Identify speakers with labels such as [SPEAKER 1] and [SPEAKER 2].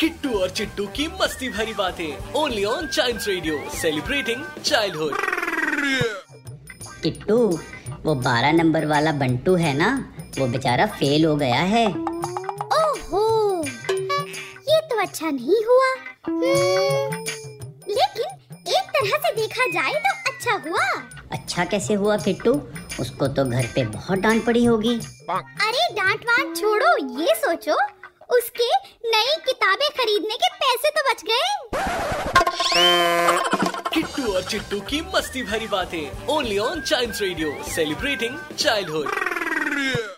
[SPEAKER 1] किट्टू और चिट्टू की मस्ती भरी बातें only on child radio celebrating childhood
[SPEAKER 2] Kittu वो बारह नंबर वाला बंटू है ना? वो बेचारा फेल हो गया है।
[SPEAKER 3] ओहो ये तो अच्छा नहीं हुआ। हम्म, लेकिन एक तरह से देखा जाए तो अच्छा हुआ।
[SPEAKER 2] अच्छा कैसे हुआ किट्टू उसको तो घर पे बहुत डांट पड़ी होगी।
[SPEAKER 3] अरे डांट वांट छोड़ो ये सोचो। उसके नई किताबें खरीदने के पैसे तो बच गए।
[SPEAKER 1] किट्टू और चिट्टू की मस्ती भरी बातें only on child radio celebrating childhood